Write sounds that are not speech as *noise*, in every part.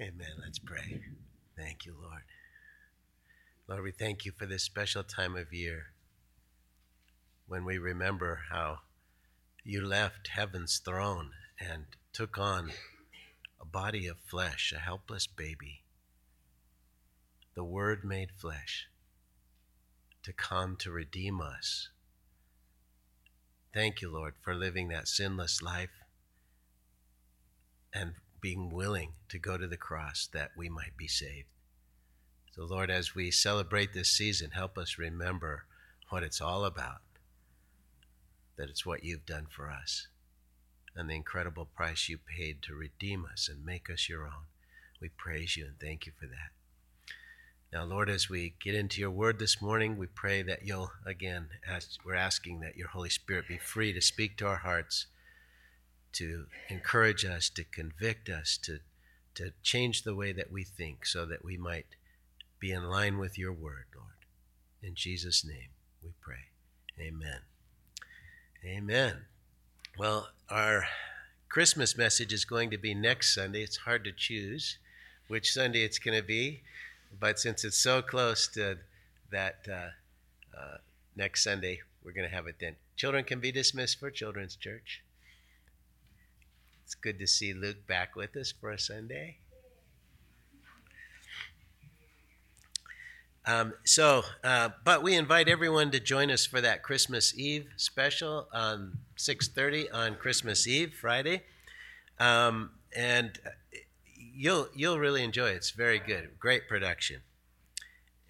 Amen. Let's pray. Thank you, Lord. Lord, we thank you for this special time of year when we remember how you left heaven's throne and took on a body of flesh, a helpless baby, the Word made flesh, to come to redeem us. Thank you, Lord, for living that sinless life and being willing to go to the cross that we might be saved. So, Lord, as we celebrate this season, help us remember what it's all about that it's what you've done for us and the incredible price you paid to redeem us and make us your own. We praise you and thank you for that. Now, Lord, as we get into your word this morning, we pray that you'll, again, ask, we're asking that your Holy Spirit be free to speak to our hearts, to encourage us, to convict us, to, to change the way that we think so that we might be in line with your word, Lord. In Jesus' name we pray. Amen. Amen. Well, our Christmas message is going to be next Sunday. It's hard to choose which Sunday it's going to be, but since it's so close to that uh, uh, next Sunday, we're going to have it then. Children can be dismissed for Children's Church. It's good to see Luke back with us for a Sunday. Um, so, uh, but we invite everyone to join us for that Christmas Eve special on 6:30 on Christmas Eve, Friday, um, and you'll you'll really enjoy it. It's very good, great production,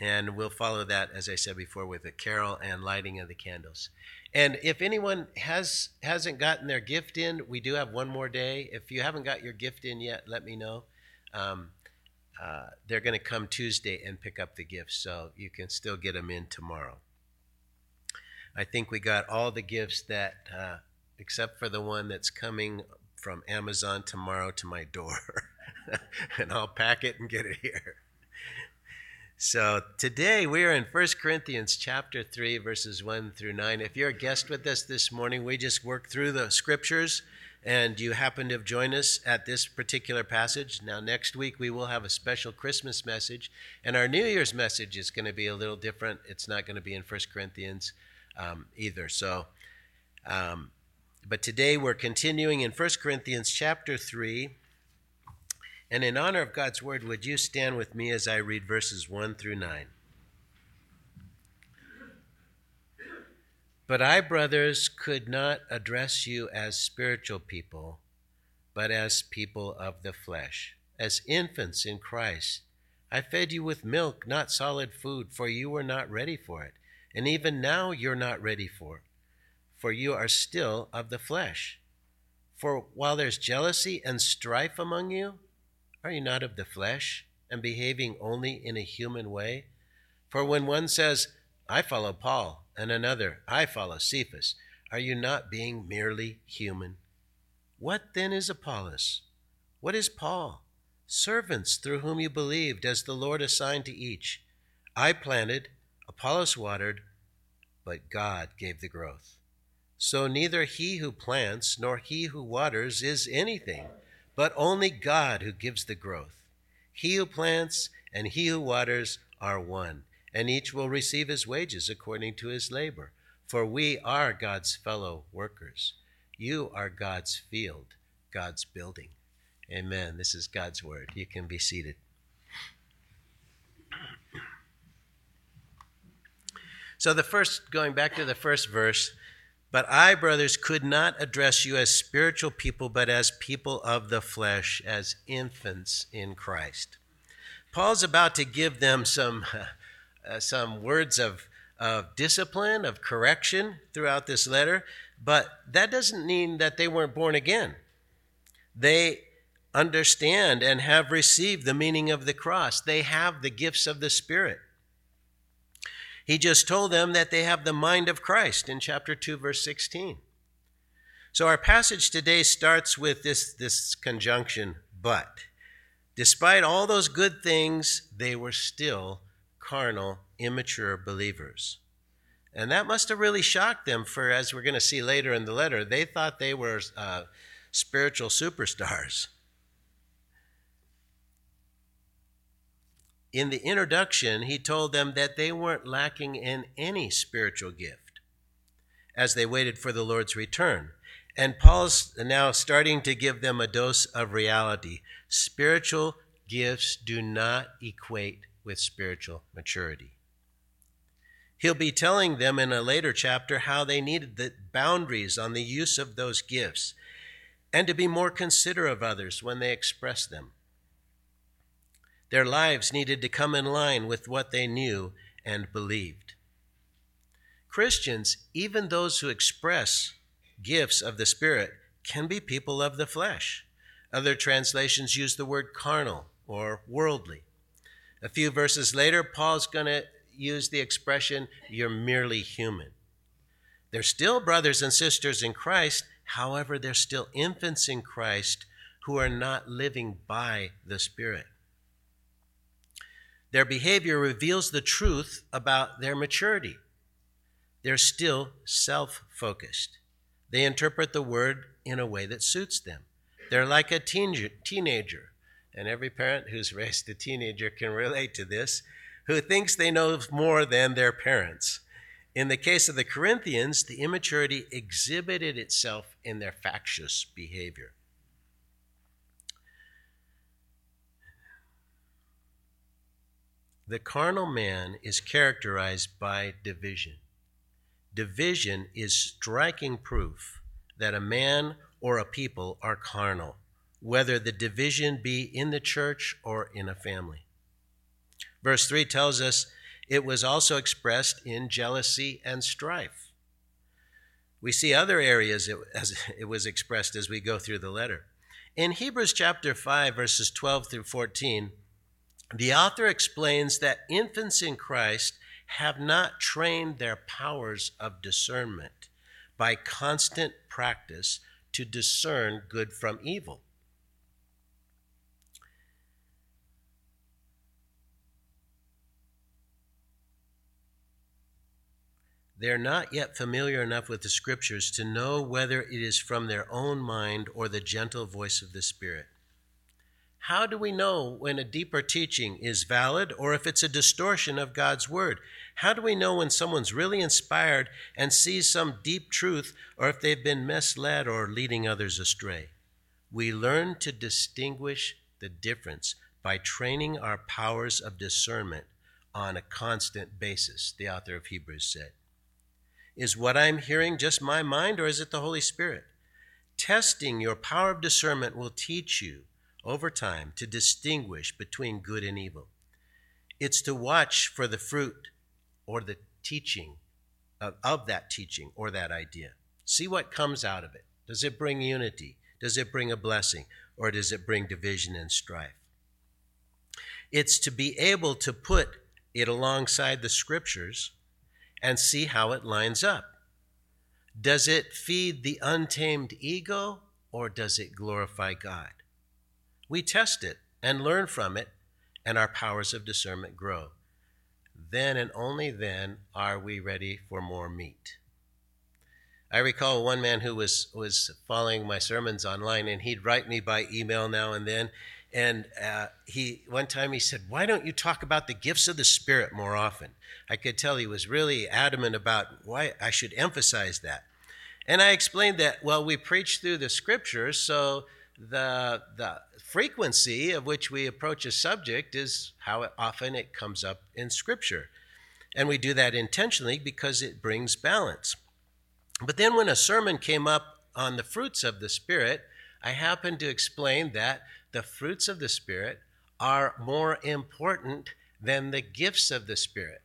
and we'll follow that as I said before with a carol and lighting of the candles. And if anyone has hasn't gotten their gift in, we do have one more day. If you haven't got your gift in yet, let me know. Um, uh, they're going to come Tuesday and pick up the gifts, so you can still get them in tomorrow. I think we got all the gifts that, uh, except for the one that's coming from Amazon tomorrow to my door, *laughs* and I'll pack it and get it here. So today we are in 1 Corinthians chapter 3 verses 1 through 9. If you're a guest with us this morning, we just worked through the scriptures and you happen to have joined us at this particular passage, now next week we will have a special Christmas message, and our New Year's message is going to be a little different. It's not going to be in 1 Corinthians um, either. So, um, but today we're continuing in 1 Corinthians chapter 3. And in honor of God's word, would you stand with me as I read verses 1 through 9? But I, brothers, could not address you as spiritual people, but as people of the flesh, as infants in Christ. I fed you with milk, not solid food, for you were not ready for it. And even now you're not ready for it, for you are still of the flesh. For while there's jealousy and strife among you, are you not of the flesh and behaving only in a human way? For when one says, I follow Paul, and another, I follow Cephas. Are you not being merely human? What then is Apollos? What is Paul? Servants through whom you believed, as the Lord assigned to each. I planted, Apollos watered, but God gave the growth. So neither he who plants nor he who waters is anything, but only God who gives the growth. He who plants and he who waters are one and each will receive his wages according to his labor. For we are God's fellow workers. You are God's field, God's building. Amen. This is God's word. You can be seated. So, the first, going back to the first verse, but I, brothers, could not address you as spiritual people, but as people of the flesh, as infants in Christ. Paul's about to give them some *laughs* uh, some words of, of discipline, of correction throughout this letter, but that doesn't mean that they weren't born again. They understand and have received the meaning of the cross, they have the gifts of the Spirit. He just told them that they have the mind of Christ in chapter 2, verse 16. So our passage today starts with this, this conjunction, but. Despite all those good things, they were still carnal, immature believers. And that must have really shocked them, for as we're going to see later in the letter, they thought they were uh, spiritual superstars. In the introduction, he told them that they weren't lacking in any spiritual gift as they waited for the Lord's return. And Paul's now starting to give them a dose of reality. Spiritual gifts do not equate with spiritual maturity. He'll be telling them in a later chapter how they needed the boundaries on the use of those gifts and to be more considerate of others when they express them. Their lives needed to come in line with what they knew and believed. Christians, even those who express gifts of the Spirit, can be people of the flesh. Other translations use the word carnal or worldly. A few verses later, Paul's going to use the expression, you're merely human. They're still brothers and sisters in Christ, however, they're still infants in Christ who are not living by the Spirit. Their behavior reveals the truth about their maturity. They're still self focused. They interpret the word in a way that suits them. They're like a teen- teenager, and every parent who's *laughs* raised a teenager can relate to this, who thinks they know more than their parents. In the case of the Corinthians, the immaturity exhibited itself in their factious behavior. The carnal man is characterized by division. Division is striking proof that a man or a people are carnal, whether the division be in the church or in a family. Verse 3 tells us it was also expressed in jealousy and strife. We see other areas it, as *laughs* it was expressed as we go through the letter. In Hebrews chapter 5, verses 12 through 14, the author explains that infants in Christ have not trained their powers of discernment by constant practice to discern good from evil. They are not yet familiar enough with the Scriptures to know whether it is from their own mind or the gentle voice of the Spirit. How do we know when a deeper teaching is valid or if it's a distortion of God's Word? How do we know when someone's really inspired and sees some deep truth or if they've been misled or leading others astray? We learn to distinguish the difference by training our powers of discernment on a constant basis, the author of Hebrews said. Is what I'm hearing just my mind or is it the Holy Spirit? Testing your power of discernment will teach you over time to distinguish between good and evil. It's to watch for the fruit or the teaching of, of that teaching or that idea. See what comes out of it. Does it bring unity? Does it bring a blessing? Or does it bring division and strife? It's to be able to put it alongside the scriptures and see how it lines up. Does it feed the untamed ego or does it glorify God? We test it and learn from it, and our powers of discernment grow. Then and only then are we ready for more meat. I recall one man who was, was following my sermons online, and he'd write me by email now and then. And uh, he one time he said, "Why don't you talk about the gifts of the Spirit more often?" I could tell he was really adamant about why I should emphasize that. And I explained that well, we preach through the Scriptures, so the, the frequency of which we approach a subject is how often it comes up in Scripture. And we do that intentionally because it brings balance. But then when a sermon came up on the fruits of the Spirit, I happened to explain that the fruits of the Spirit are more important than the gifts of the Spirit.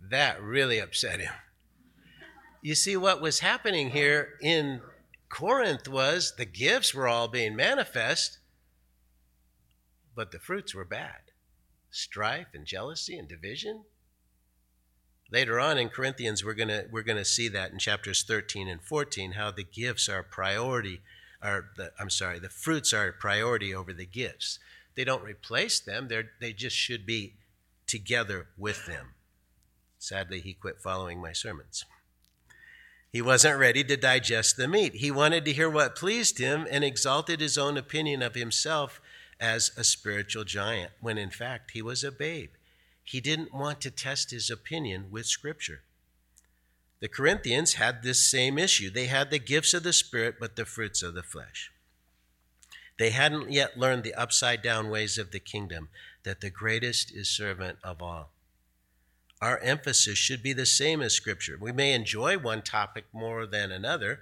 That really upset him. You see, what was happening here in Corinth was the gifts were all being manifest, but the fruits were bad strife and jealousy and division. Later on in Corinthians, we're going we're gonna see that in chapters 13 and 14, how the gifts are priority, are the, I'm sorry, the fruits are priority over the gifts. They don't replace them, they they just should be together with them. Sadly, he quit following my sermons. He wasn't ready to digest the meat. He wanted to hear what pleased him and exalted his own opinion of himself as a spiritual giant when in fact he was a babe. He didn't want to test his opinion with Scripture. The Corinthians had this same issue. They had the gifts of the Spirit, but the fruits of the flesh. They hadn't yet learned the upside down ways of the kingdom, that the greatest is servant of all. Our emphasis should be the same as Scripture. We may enjoy one topic more than another,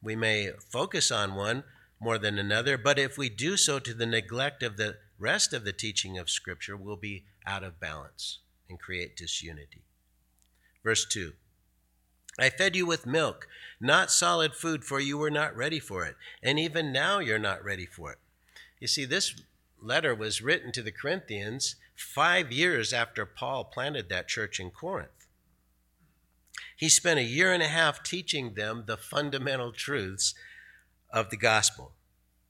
we may focus on one more than another, but if we do so to the neglect of the rest of the teaching of Scripture, we'll be out of balance and create disunity. Verse 2 I fed you with milk, not solid food, for you were not ready for it. And even now you're not ready for it. You see, this letter was written to the Corinthians five years after Paul planted that church in Corinth. He spent a year and a half teaching them the fundamental truths of the gospel.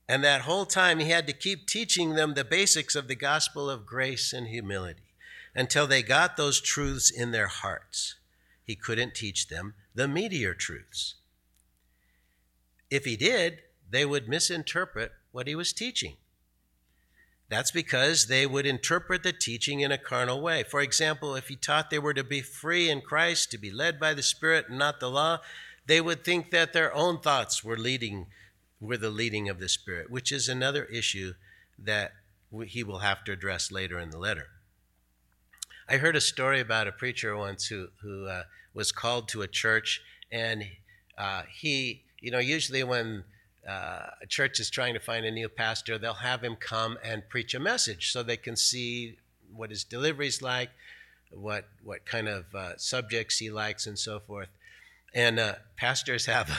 And that whole time, he had to keep teaching them the basics of the gospel of grace and humility until they got those truths in their hearts he couldn't teach them the meteor truths. If he did, they would misinterpret what he was teaching. That's because they would interpret the teaching in a carnal way. For example, if he taught they were to be free in Christ, to be led by the Spirit and not the law, they would think that their own thoughts were leading were the leading of the Spirit, which is another issue that he will have to address later in the letter. I heard a story about a preacher once who, who uh, was called to a church, and uh, he, you know, usually when uh, a church is trying to find a new pastor, they'll have him come and preach a message so they can see what his delivery is like, what what kind of uh, subjects he likes, and so forth. And uh, pastors have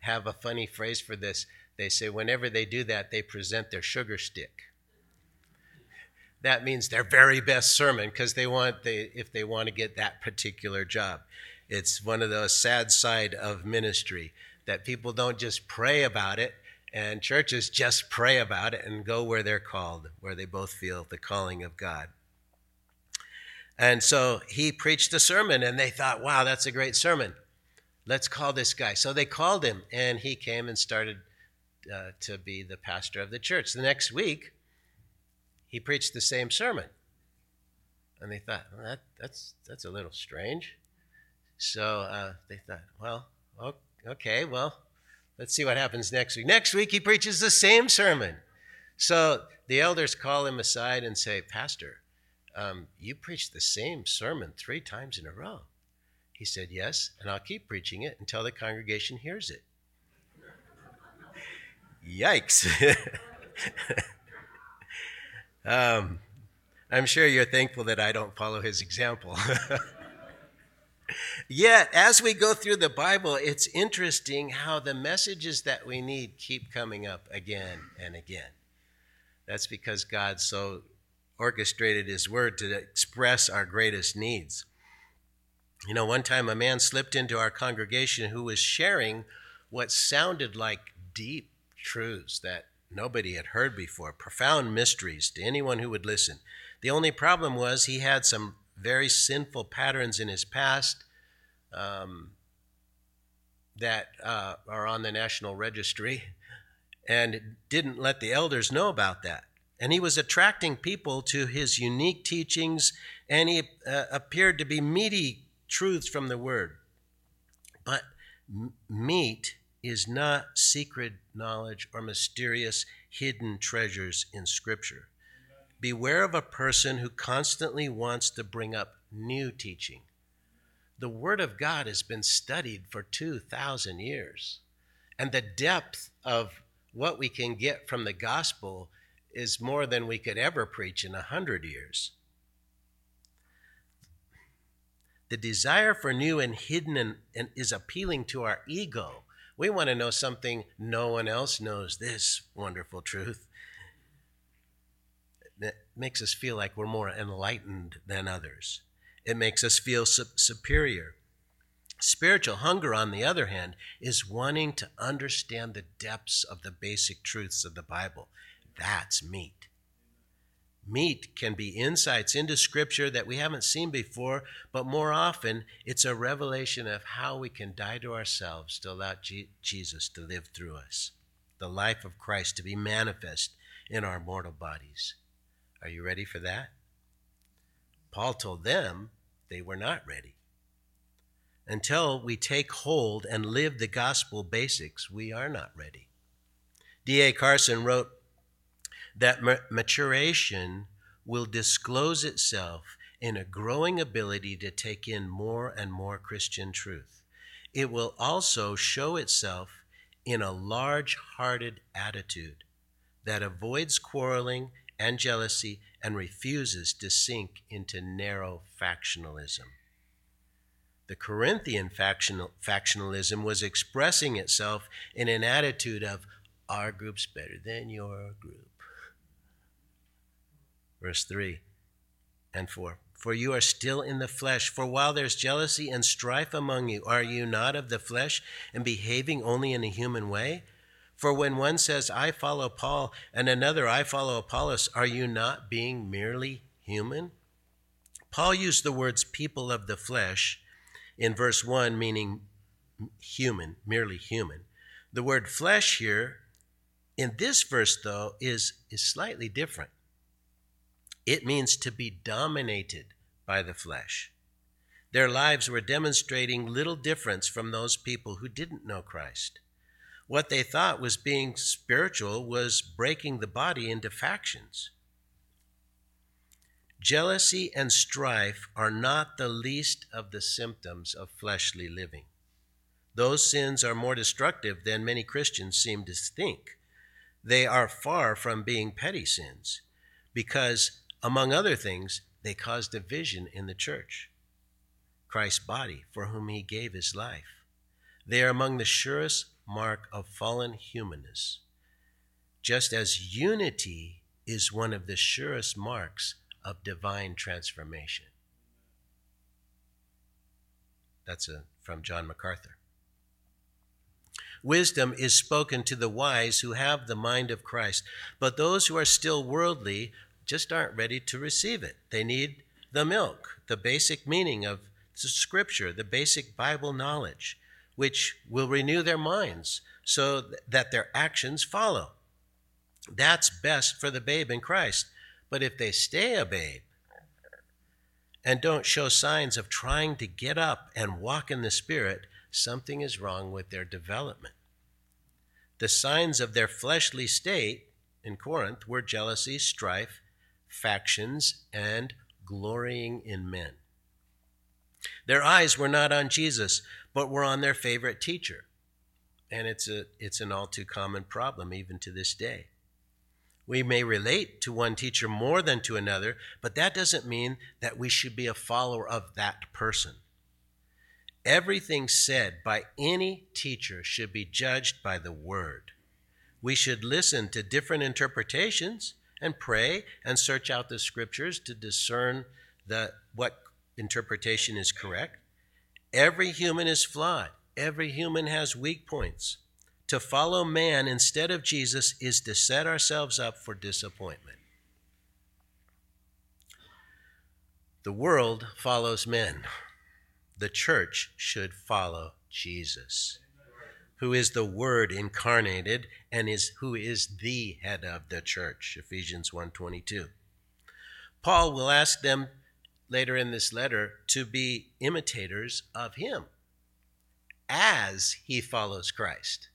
have a funny phrase for this. They say whenever they do that, they present their sugar stick that means their very best sermon because they want they if they want to get that particular job. It's one of the sad side of ministry that people don't just pray about it and churches just pray about it and go where they're called, where they both feel the calling of God. And so he preached a sermon and they thought, wow, that's a great sermon. Let's call this guy. So they called him and he came and started uh, to be the pastor of the church. The next week, he preached the same sermon. And they thought, well, that, that's, that's a little strange. So uh, they thought, well, okay, well, let's see what happens next week. Next week, he preaches the same sermon. So the elders call him aside and say, Pastor, um, you preached the same sermon three times in a row. He said, Yes, and I'll keep preaching it until the congregation hears it. Yikes. *laughs* Um, I'm sure you're thankful that I don't follow his example. *laughs* Yet, as we go through the Bible, it's interesting how the messages that we need keep coming up again and again. That's because God so orchestrated his word to express our greatest needs. You know, one time a man slipped into our congregation who was sharing what sounded like deep truths that nobody had heard before, profound mysteries to anyone who would listen. The only problem was he had some very sinful patterns in his past um, that uh, are on the National Registry and didn't let the elders know about that. And he was attracting people to his unique teachings, and he uh, appeared to be meaty truths from the Word. But meat is not secret knowledge or mysterious hidden treasures in Scripture. Beware of a person who constantly wants to bring up new teaching. The Word of God has been studied for 2,000 years, and the depth of what we can get from the gospel is more than we could ever preach in a hundred years. The desire for new and hidden and, and is appealing to our ego we want to know something no one else knows this wonderful truth. It makes us feel like we're more enlightened than others. It makes us feel su- superior. Spiritual hunger, on the other hand, is wanting to understand the depths of the basic truths of the Bible. That's meat. Meat can be insights into Scripture that we haven't seen before, but more often it's a revelation of how we can die to ourselves to allow Jesus to live through us, the life of Christ to be manifest in our mortal bodies. Are you ready for that? Paul told them they were not ready. Until we take hold and live the gospel basics, we are not ready. D.A. Carson wrote that maturation will disclose itself in a growing ability to take in more and more Christian truth. It will also show itself in a large hearted attitude that avoids quarreling and jealousy and refuses to sink into narrow factionalism. The Corinthian factional, factionalism was expressing itself in an attitude of, our group's better than your group. Verse 3 and 4. For you are still in the flesh. For while there's jealousy and strife among you, are you not of the flesh and behaving only in a human way? For when one says, I follow Paul, and another, I follow Apollos, are you not being merely human? Paul used the words people of the flesh in verse 1, meaning human, merely human. The word flesh here in this verse, though, is, is slightly different. It means to be dominated by the flesh. Their lives were demonstrating little difference from those people who didn't know Christ. What they thought was being spiritual was breaking the body into factions. Jealousy and strife are not the least of the symptoms of fleshly living. Those sins are more destructive than many Christians seem to think. They are far from being petty sins because, among other things, they cause division in the church, Christ's body, for whom he gave his life. They are among the surest mark of fallen humanness, just as unity is one of the surest marks of divine transformation. That's a, from John MacArthur. Wisdom is spoken to the wise who have the mind of Christ, but those who are still worldly just aren't ready to receive it. They need the milk, the basic meaning of the scripture, the basic Bible knowledge which will renew their minds so that their actions follow. That's best for the babe in Christ. But if they stay a babe and don't show signs of trying to get up and walk in the Spirit, something is wrong with their development. The signs of their fleshly state in Corinth were jealousy, strife, factions, and glorying in men. Their eyes were not on Jesus, but were on their favorite teacher. And it's, a, it's an all too common problem even to this day. We may relate to one teacher more than to another, but that doesn't mean that we should be a follower of that person. Everything said by any teacher should be judged by the word. We should listen to different interpretations and pray and search out the scriptures to discern the, what interpretation is correct. Every human is flawed, every human has weak points. To follow man instead of Jesus is to set ourselves up for disappointment. The world follows men. The church should follow Jesus, who is the word incarnated and is who is the head of the church. Ephesians 1:22. Paul will ask them later in this letter to be imitators of him as he follows Christ.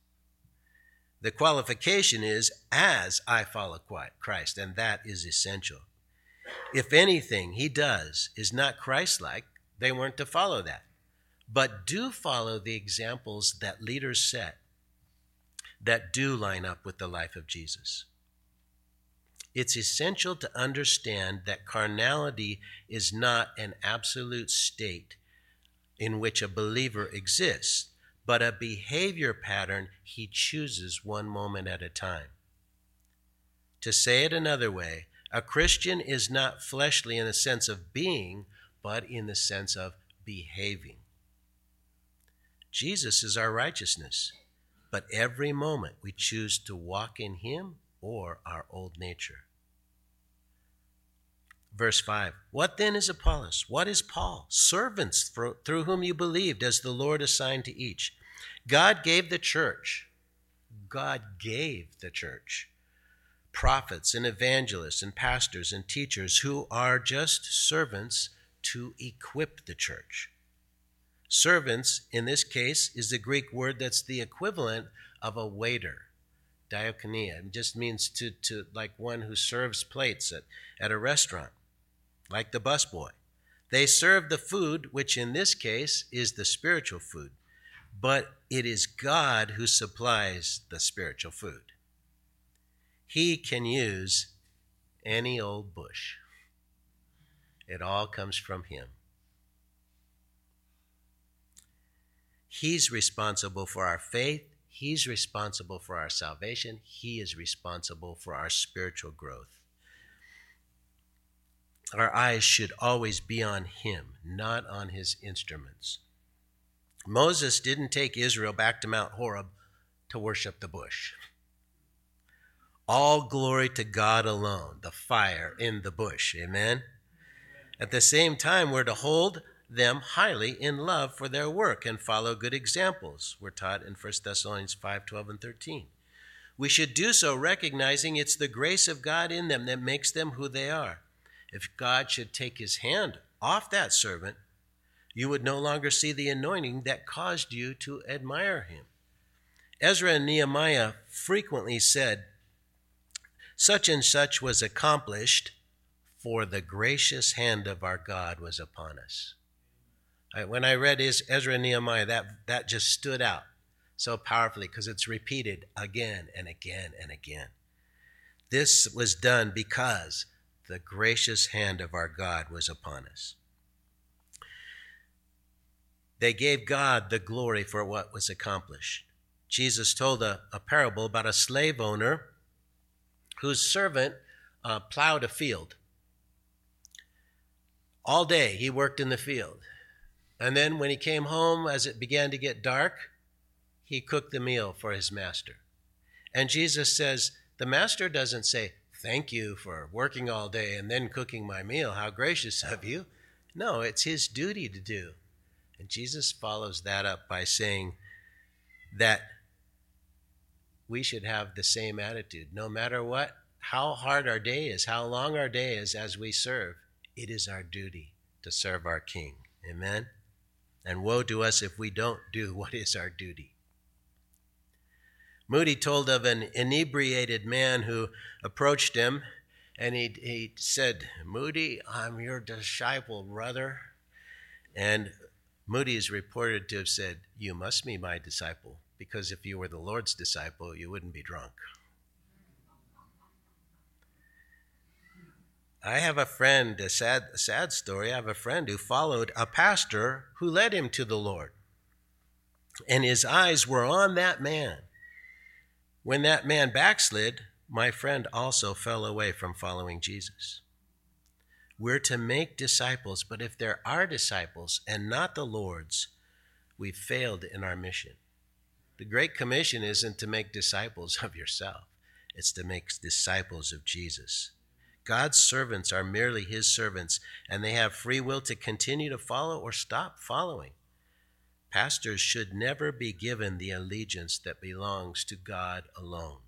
The qualification is as I follow Christ, and that is essential. If anything he does is not Christ like, they weren't to follow that. But do follow the examples that leaders set that do line up with the life of Jesus. It's essential to understand that carnality is not an absolute state in which a believer exists, but a behavior pattern he chooses one moment at a time. To say it another way, a Christian is not fleshly in the sense of being, but in the sense of behaving. Jesus is our righteousness, but every moment we choose to walk in Him or our old nature. Verse 5 What then is Apollos? What is Paul? Servants through whom you believed, as the Lord assigned to each. God gave the church, God gave the church prophets and evangelists and pastors and teachers who are just servants to equip the church. Servants, in this case, is the Greek word that's the equivalent of a waiter. Diakonia. It just means to, to like one who serves plates at, at a restaurant, like the busboy. They serve the food, which in this case is the spiritual food, but it is God who supplies the spiritual food. He can use any old bush, it all comes from Him. He's responsible for our faith. He's responsible for our salvation. He is responsible for our spiritual growth. Our eyes should always be on Him, not on His instruments. Moses didn't take Israel back to Mount Horeb to worship the bush. All glory to God alone, the fire in the bush. Amen. At the same time, we're to hold them highly in love for their work and follow good examples. We're taught in 1 Thessalonians 5 12 and 13. We should do so recognizing it's the grace of God in them that makes them who they are. If God should take his hand off that servant, you would no longer see the anointing that caused you to admire him. Ezra and Nehemiah frequently said, Such and such was accomplished, for the gracious hand of our God was upon us. When I read Ezra and Nehemiah, that, that just stood out so powerfully because it's repeated again and again and again. This was done because the gracious hand of our God was upon us. They gave God the glory for what was accomplished. Jesus told a, a parable about a slave owner whose servant uh, plowed a field. All day he worked in the field. And then when he came home, as it began to get dark, he cooked the meal for his master. And Jesus says, The master doesn't say, Thank you for working all day and then cooking my meal. How gracious of you. No, it's his duty to do. And Jesus follows that up by saying that we should have the same attitude. No matter what, how hard our day is, how long our day is as we serve, it is our duty to serve our King. Amen? And woe to us if we don't do *laughs* what is our duty. Moody told of an inebriated man who approached him and he, he said, Moody, I'm your disciple, brother. And Moody is reported to have said, You must be my disciple, because if you were the Lord's disciple, you wouldn't be drunk. I have a friend, a sad, sad story. I have a friend who followed a pastor who led him to the Lord. And his eyes were on that man. When that man backslid, my friend also fell away from following Jesus. We're to make disciples, but if there are disciples and not the Lord's, we've failed in our mission. The Great Commission isn't to make disciples of yourself, it's to make disciples of Jesus. God's servants are merely his servants, and they have free will to continue to follow or stop following. Pastors should never be given the allegiance that belongs to God alone.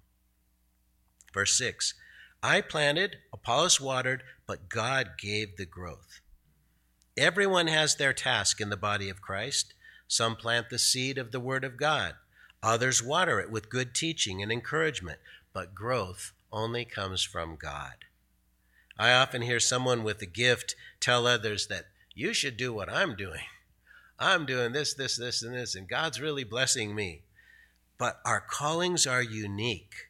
Verse 6 I planted, Apollos watered, but God gave the growth. Everyone has their task in the body of Christ. Some plant the seed of the Word of God, others water it with good teaching and encouragement, but growth only comes from God. I often hear someone with a gift tell others that you should do what I'm doing. I'm doing this, this, this, and this, and God's really blessing me. But our callings are unique.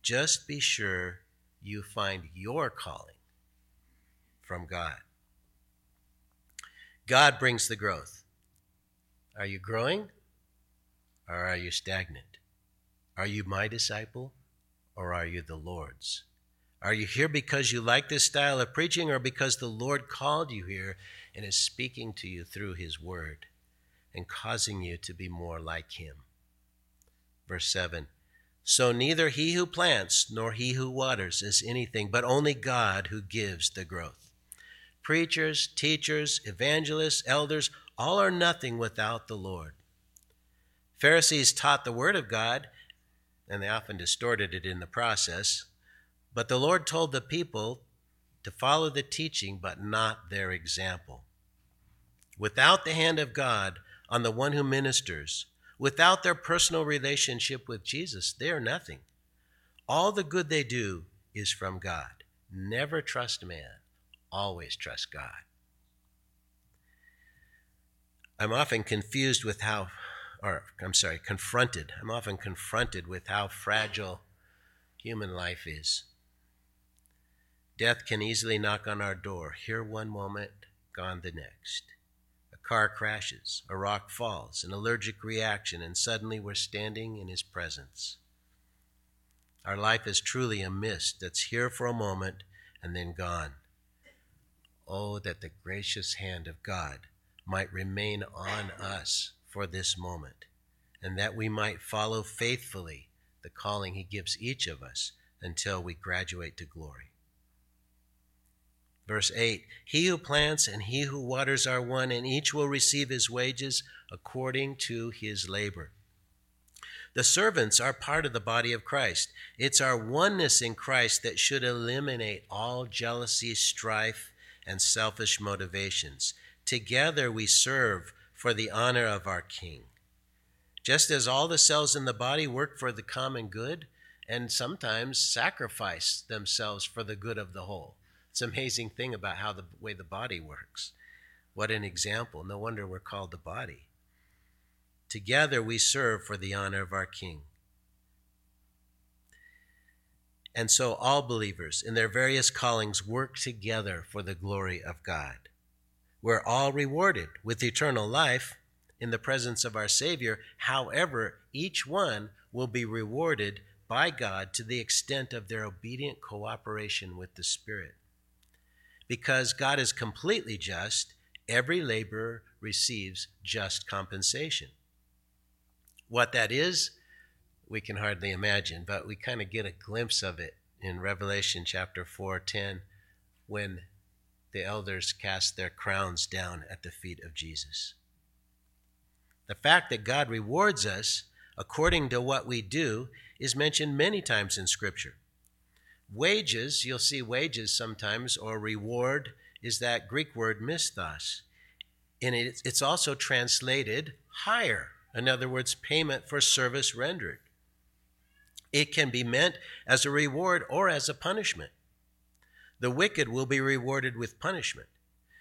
Just be sure you find your calling from God. God brings the growth. Are you growing or are you stagnant? Are you my disciple or are you the Lord's? Are you here because you like this style of preaching or because the Lord called you here and is speaking to you through His Word and causing you to be more like Him? Verse 7 So neither he who plants nor he who waters is anything, but only God who gives the growth. Preachers, teachers, evangelists, elders, all are nothing without the Lord. Pharisees taught the Word of God, and they often distorted it in the process But the Lord told the people to follow the teaching, but not their example. Without the hand of God on the one who ministers, without their personal relationship with Jesus, they are nothing. All the good they do is from God. Never trust man, always trust God. I'm often confused with how, or I'm sorry, confronted. I'm often confronted with how fragile human life is. Death can easily knock on our door, here one moment, gone the next. A car crashes, a rock falls, an allergic reaction, and suddenly we're standing in his presence. Our life is truly a mist that's here for a moment and then gone. Oh, that the gracious hand of God might remain on us for this moment, and that we might follow faithfully the calling He gives each of us until we graduate to glory. Verse 8 He who plants and he who waters are one, and each will receive his wages according to his labor. The servants are part of the body of Christ. It's our oneness in Christ that should eliminate all jealousy, strife, and selfish motivations. Together we serve for the honor of our King. Just as all the cells in the body work for the common good and sometimes sacrifice themselves for the good of the whole. It's an amazing thing about how the way the body works. What an example. No wonder we're called the body. Together we serve for the honor of our King. And so all believers in their various callings work together for the glory of God. We're all rewarded with eternal life in the presence of our Savior. However, each one will be rewarded by God to the extent of their obedient cooperation with the Spirit. Because God is completely just, every laborer receives just compensation. What that is, we can hardly imagine, but we kind of get a glimpse of it in Revelation chapter 4:10 when the elders cast their crowns down at the feet of Jesus. The fact that God rewards us according to what we do is mentioned many times in Scripture. Wages, you'll see wages sometimes, or reward, is that Greek word misthos. And it's also translated hire. In other words, payment for service rendered. It can be meant as a reward or as a punishment. The wicked will be rewarded with punishment.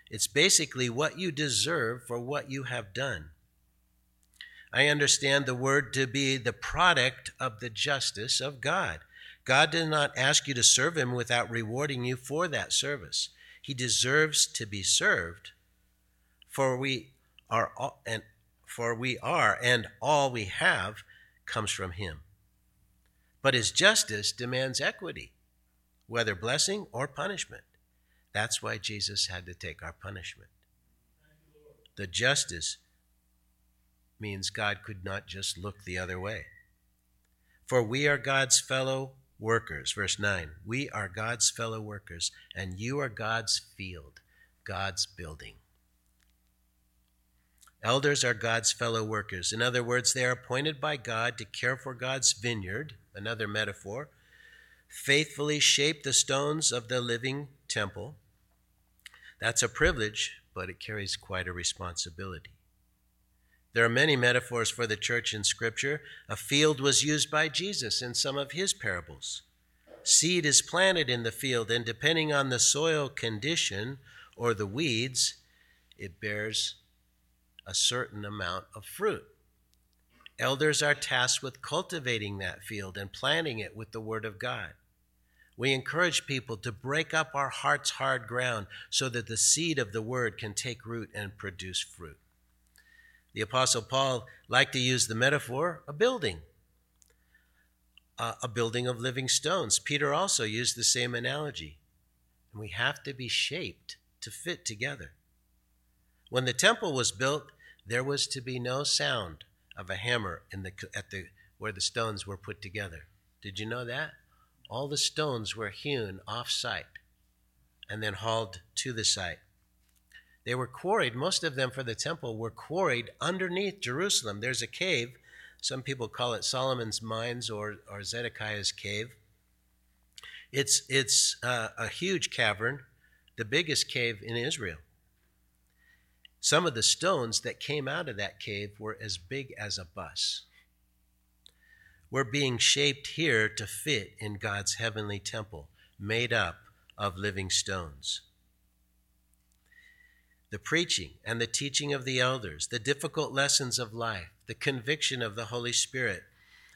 It's basically what you deserve for what you have done. I understand the word to be the product of the justice of God. God did not ask you to serve him without rewarding you for that service. He deserves to be served, for we are all, and for we are and all we have comes from him. But his justice demands equity, whether blessing or punishment. That's why Jesus had to take our punishment. The justice means God could not just look the other way. For we are God's fellow workers. Verse 9 We are God's fellow workers, and you are God's field, God's building. Elders are God's fellow workers. In other words, they are appointed by God to care for God's vineyard, another metaphor, faithfully shape the stones of the living temple. That's a privilege, but it carries quite a responsibility. There are many metaphors for the church in Scripture. A field was used by Jesus in some of his parables. Seed is planted in the field, and depending on the soil condition or the weeds, it bears a certain amount of fruit. Elders are tasked with cultivating that field and planting it with the Word of God. We encourage people to break up our heart's hard ground so that the seed of the Word can take root and produce fruit. The Apostle Paul liked to use the metaphor a building, uh, a building of living stones. Peter also used the same analogy. And we have to be shaped to fit together. When the temple was built, there was to be no sound of a hammer in the, at the, where the stones were put together. Did you know that? All the stones were hewn off site and then hauled to the site. They were quarried, most of them for the temple were quarried underneath Jerusalem. There's a cave. Some people call it Solomon's Mines or, or Zedekiah's Cave. It's, it's uh, a huge cavern, the biggest cave in Israel. Some of the stones that came out of that cave were as big as a bus. We're being shaped here to fit in God's heavenly temple, made up of living stones. The preaching and the teaching of the elders, the difficult lessons of life, the conviction of the Holy Spirit,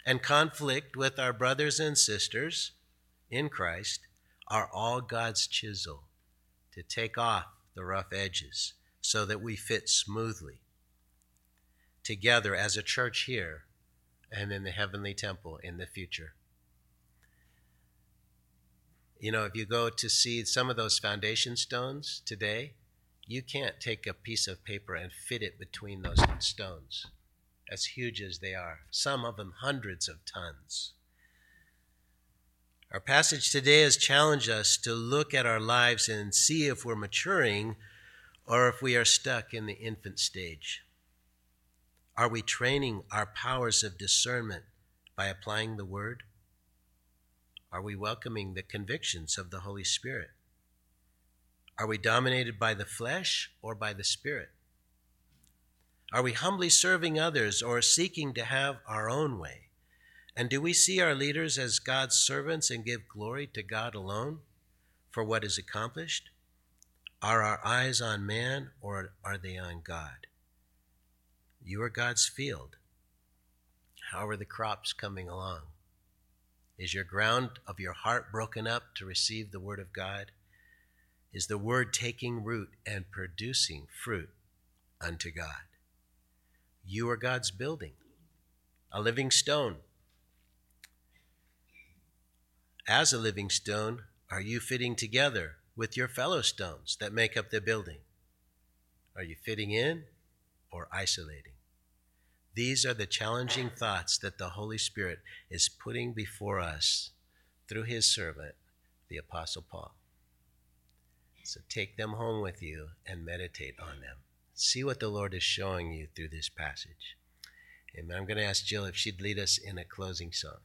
and conflict with our brothers and sisters in Christ are all God's chisel to take off the rough edges so that we fit smoothly together as a church here and in the heavenly temple in the future. You know, if you go to see some of those foundation stones today, you can't take a piece of paper and fit it between those stones, as huge as they are, some of them hundreds of tons. Our passage today has challenged us to look at our lives and see if we're maturing or if we are stuck in the infant stage. Are we training our powers of discernment by applying the Word? Are we welcoming the convictions of the Holy Spirit? Are we dominated by the flesh or by the Spirit? Are we humbly serving others or seeking to have our own way? And do we see our leaders as God's servants and give glory to God alone for what is accomplished? Are our eyes on man or are they on God? You are God's field. How are the crops coming along? Is your ground of your heart broken up to receive the word of God? Is the word taking root and producing fruit unto God? You are God's building, a living stone as a living stone, are you fitting together with your fellow stones that make up the building? Are you fitting in or isolating? These are the challenging thoughts that the Holy Spirit is putting before us through his servant, the Apostle Paul. So take them home with you and meditate on them. See what the Lord is showing you through this passage. And I'm going to ask Jill if she'd lead us in a closing song.